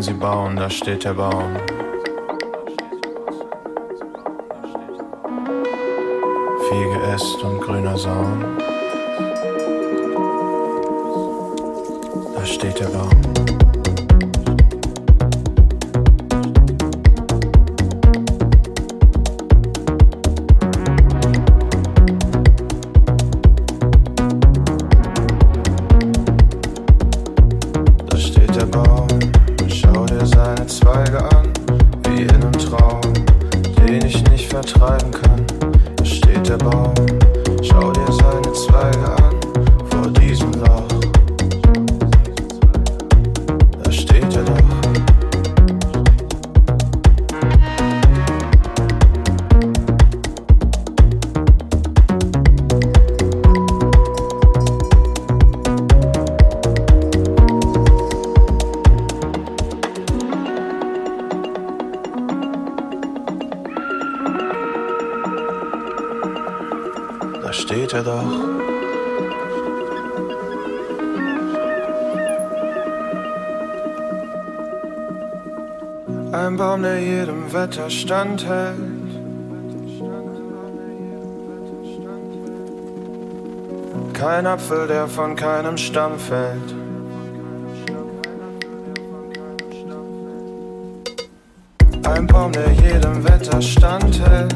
sie bauen, da steht der Baum. Viel Geäst und grüner Saum. Da steht der Baum. Standhält. Kein Apfel, der von keinem Stamm fällt. Ein Baum, der jedem Wetter standhält.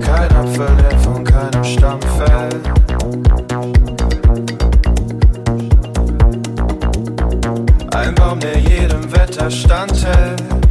Kein Apfel, der von keinem Stamm fällt. Sturm, der jedem Wetter standhält.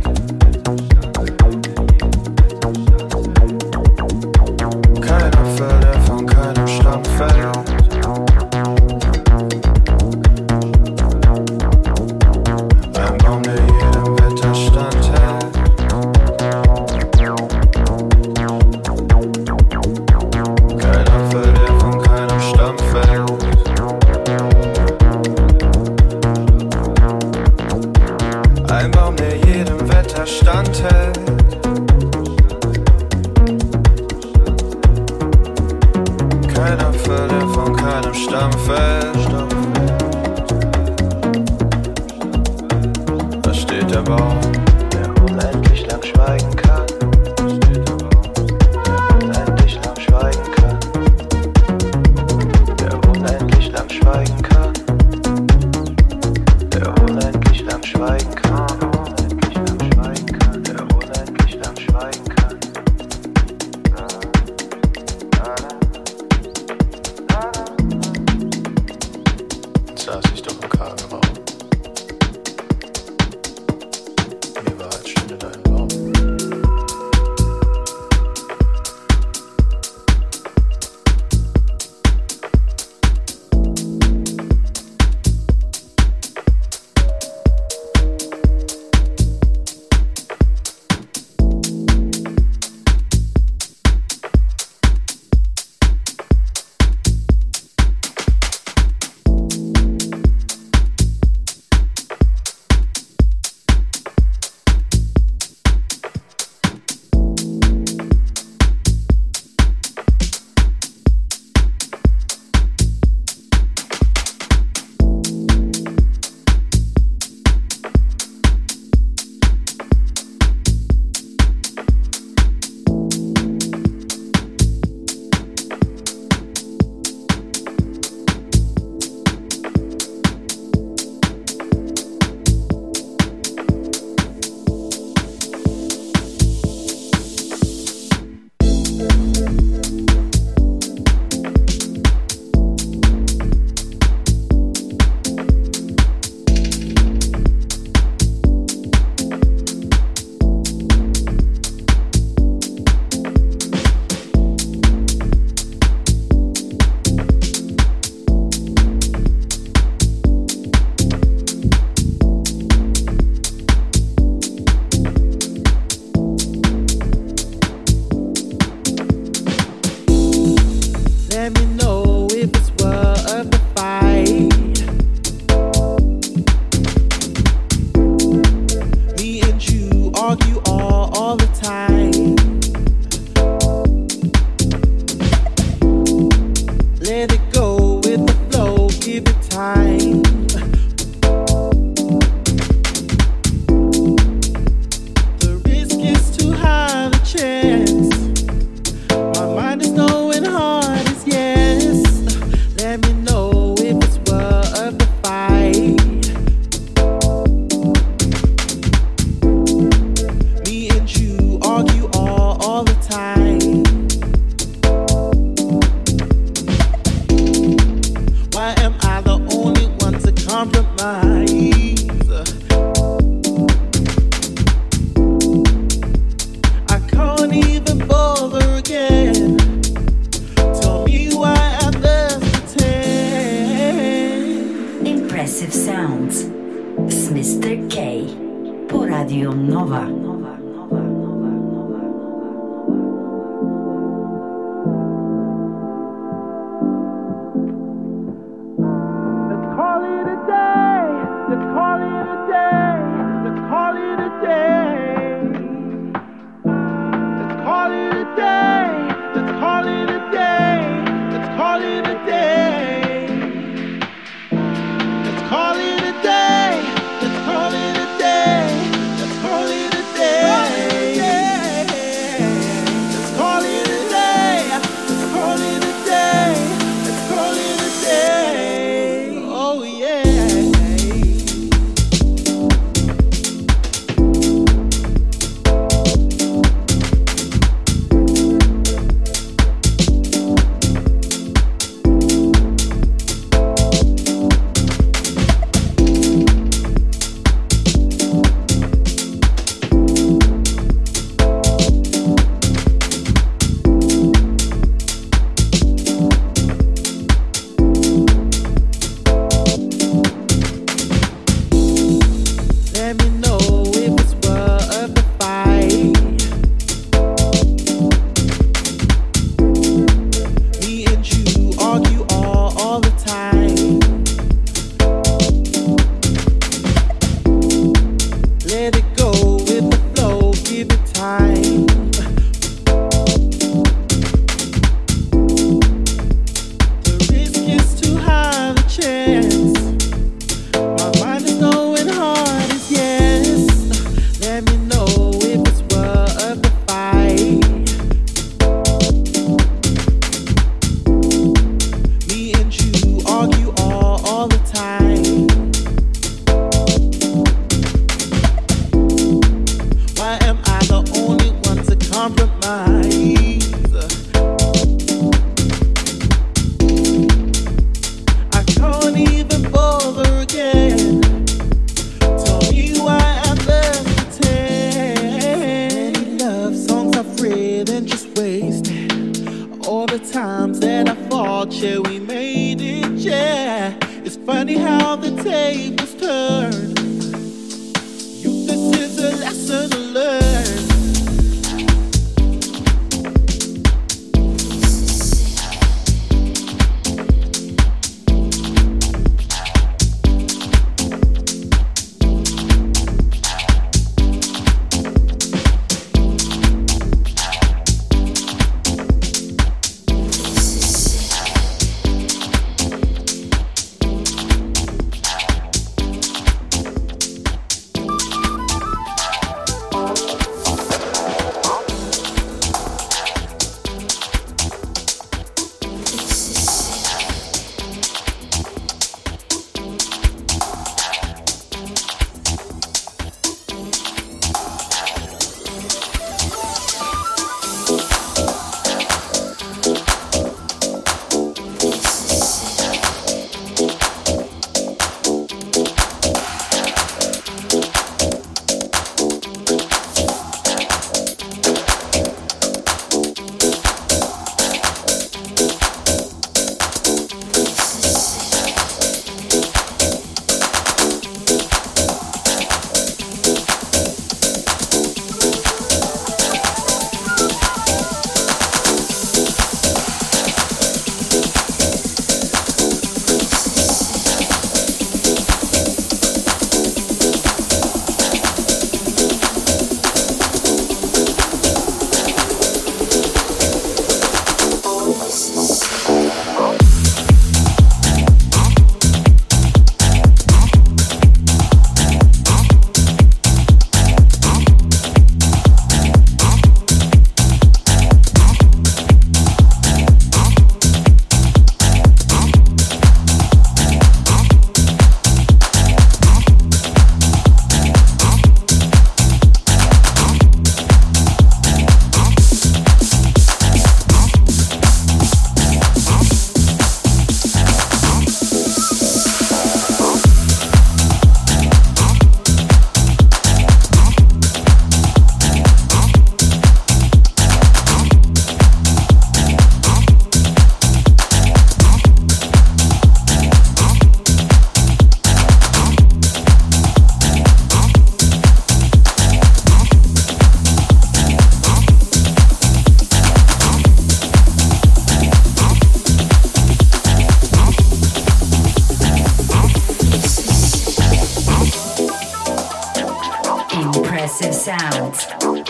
progressive sounds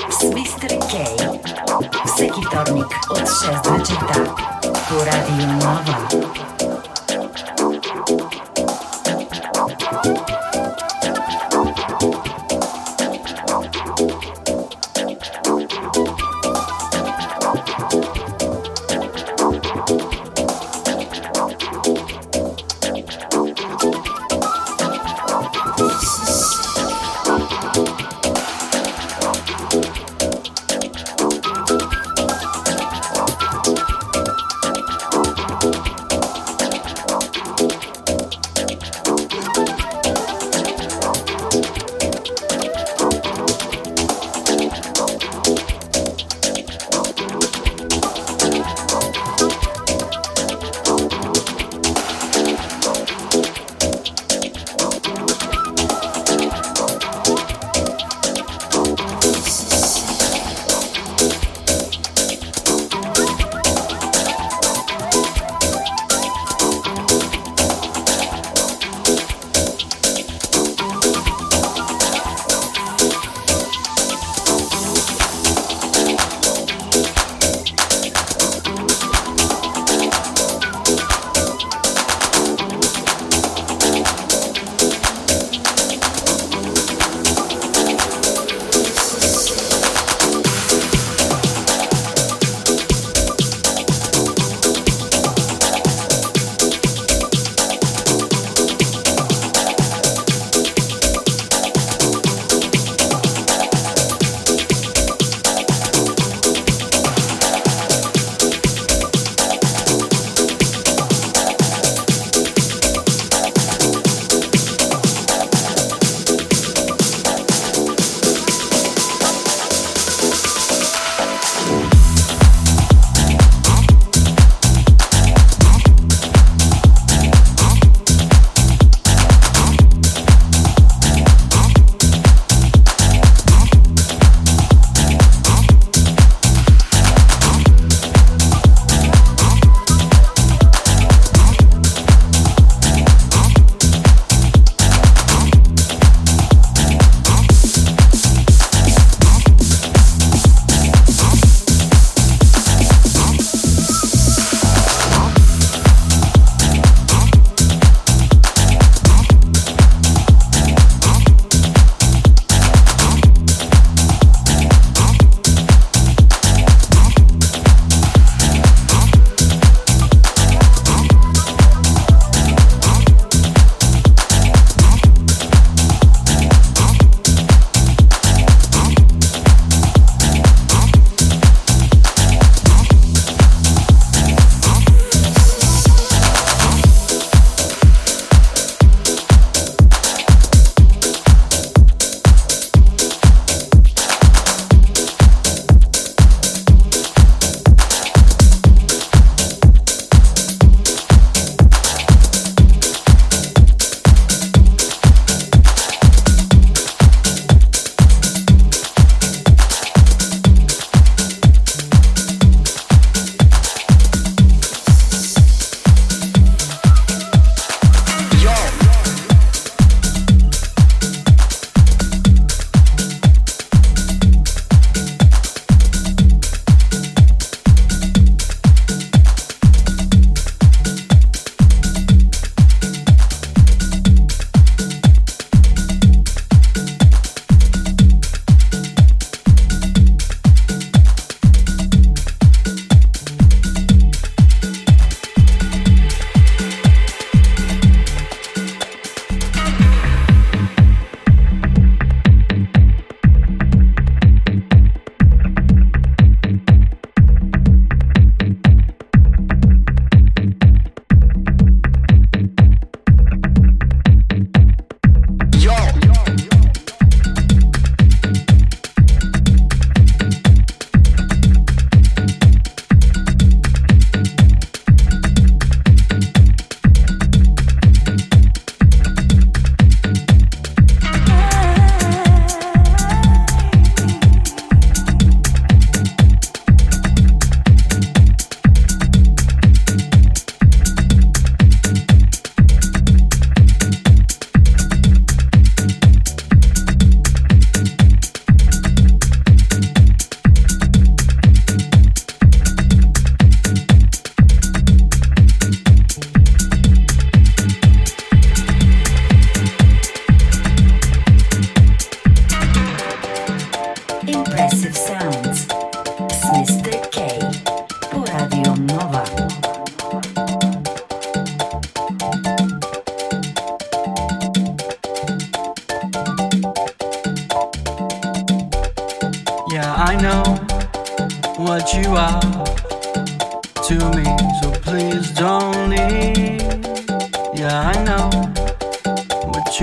z Mr. K w Sekitornik od 6 do 4 po Radio Nova.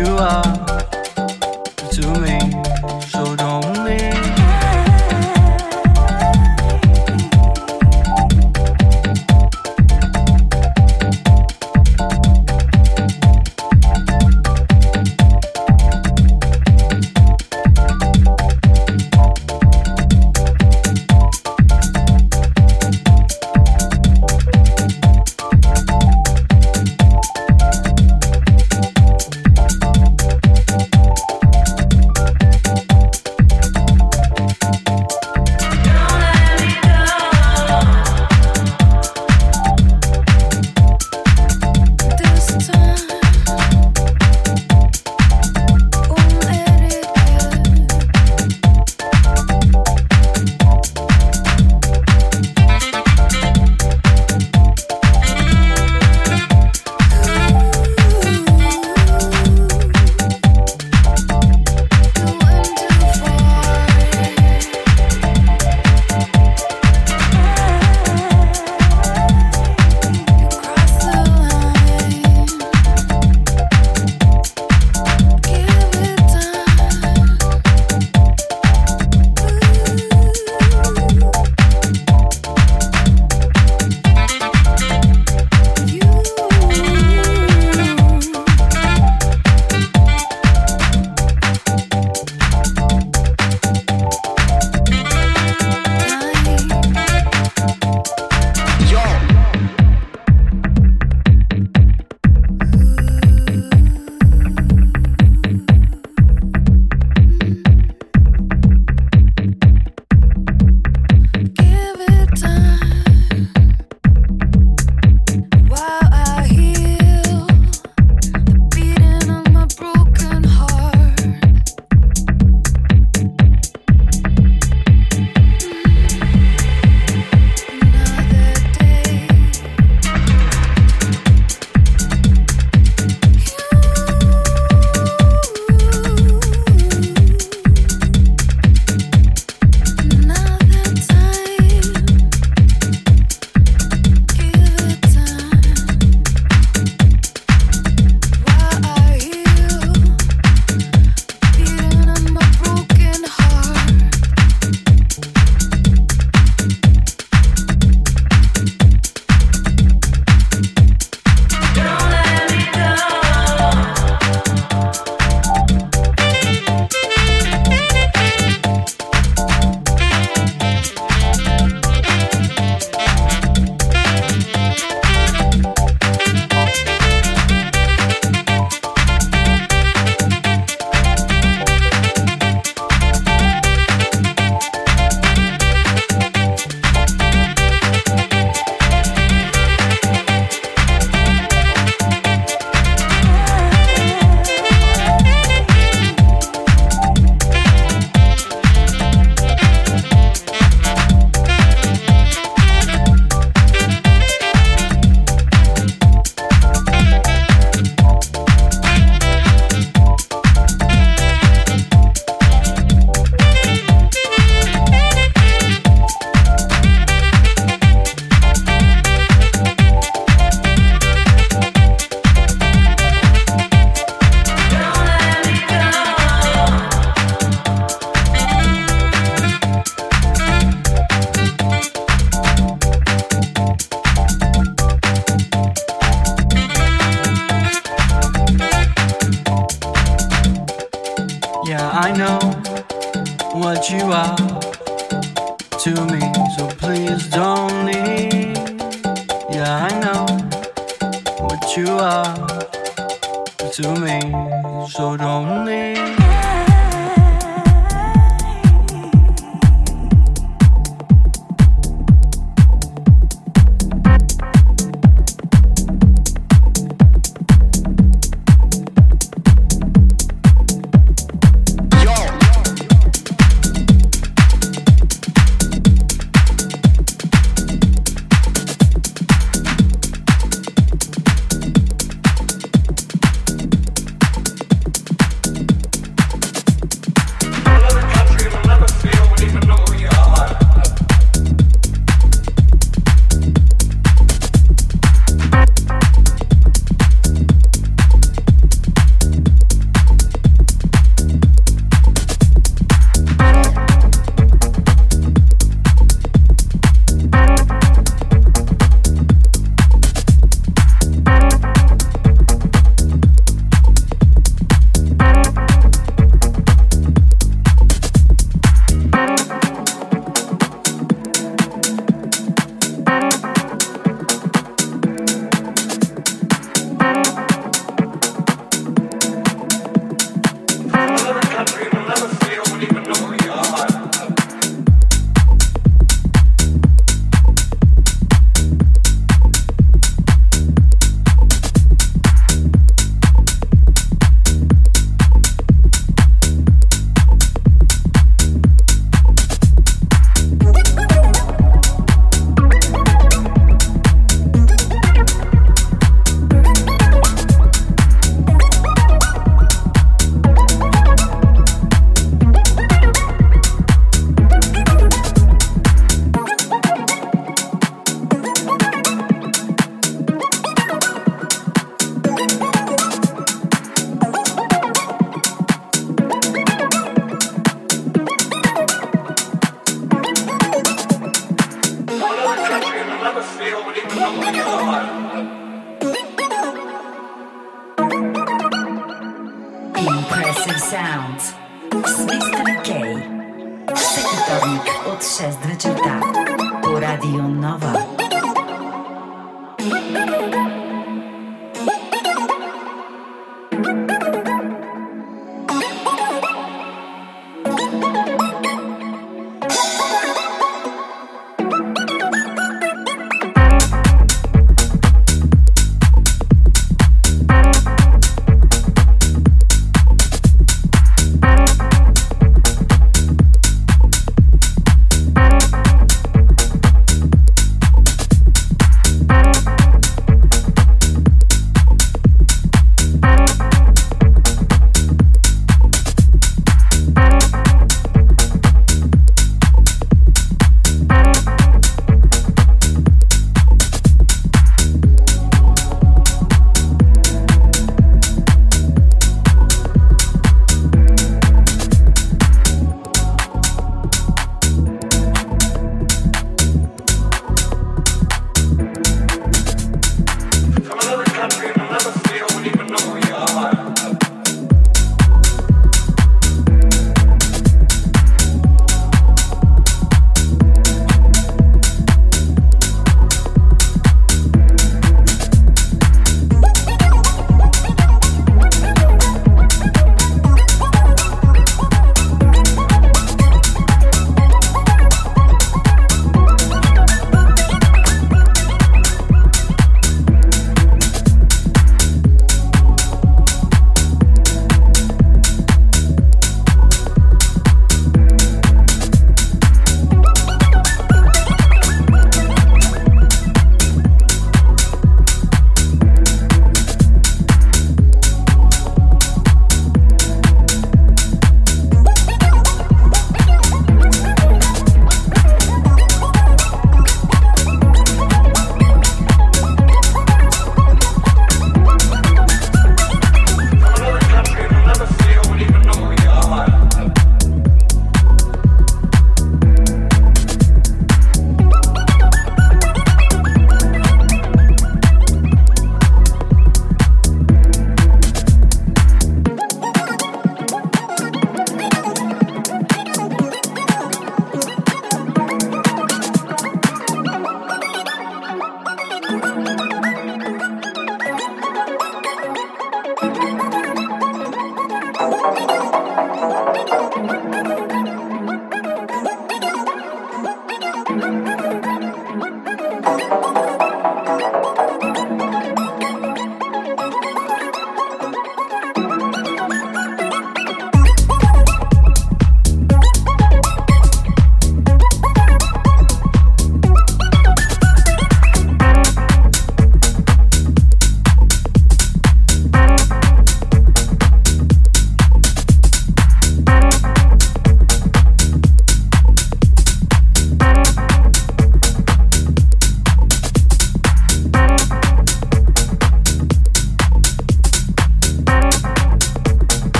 you are to me.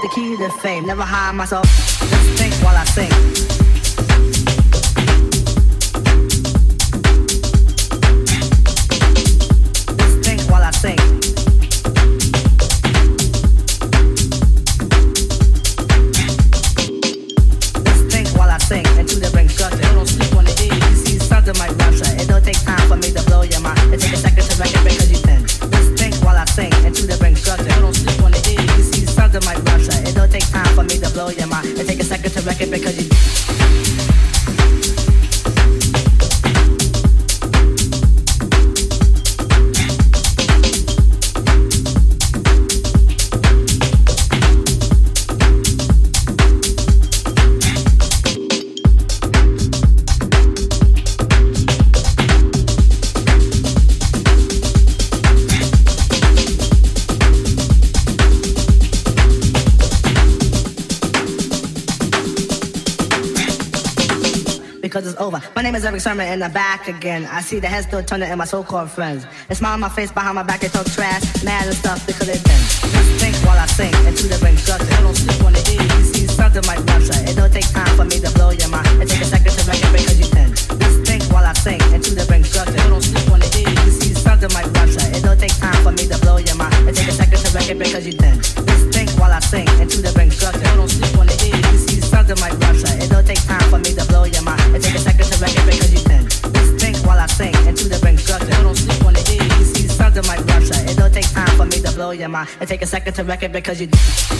with the key to fame. Never hide myself. Just think while I sing. perfect sermon in the back again. I see the heads still turning in my so-called friends. They smile on my face behind my back, they talk trash, mad and stuff because they been. Just think while I sing and into the ring structure. I don't sleep on the easy, something might rupture. It don't to wreck it because you.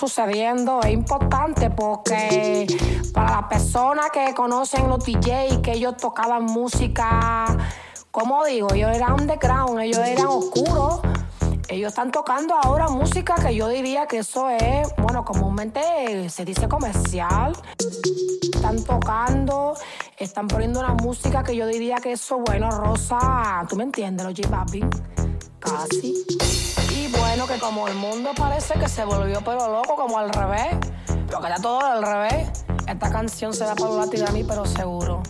Sucediendo. Es importante porque para las personas que conocen los DJ, que ellos tocaban música, como digo, ellos eran underground, ellos eran oscuros. Ellos están tocando ahora música que yo diría que eso es, bueno, comúnmente se dice comercial están tocando, están poniendo una música que yo diría que eso, bueno, Rosa, tú me entiendes, los J Balvin, casi. Y bueno, que como el mundo parece que se volvió pero loco, como al revés, lo que está todo al revés, esta canción se va para los Latin Grammy, pero seguro.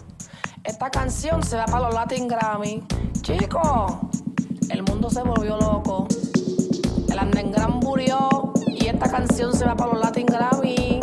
Esta canción se va para los Latin Grammy. Chicos, el mundo se volvió loco. El Andengran murió y esta canción se va para los Latin Grammy.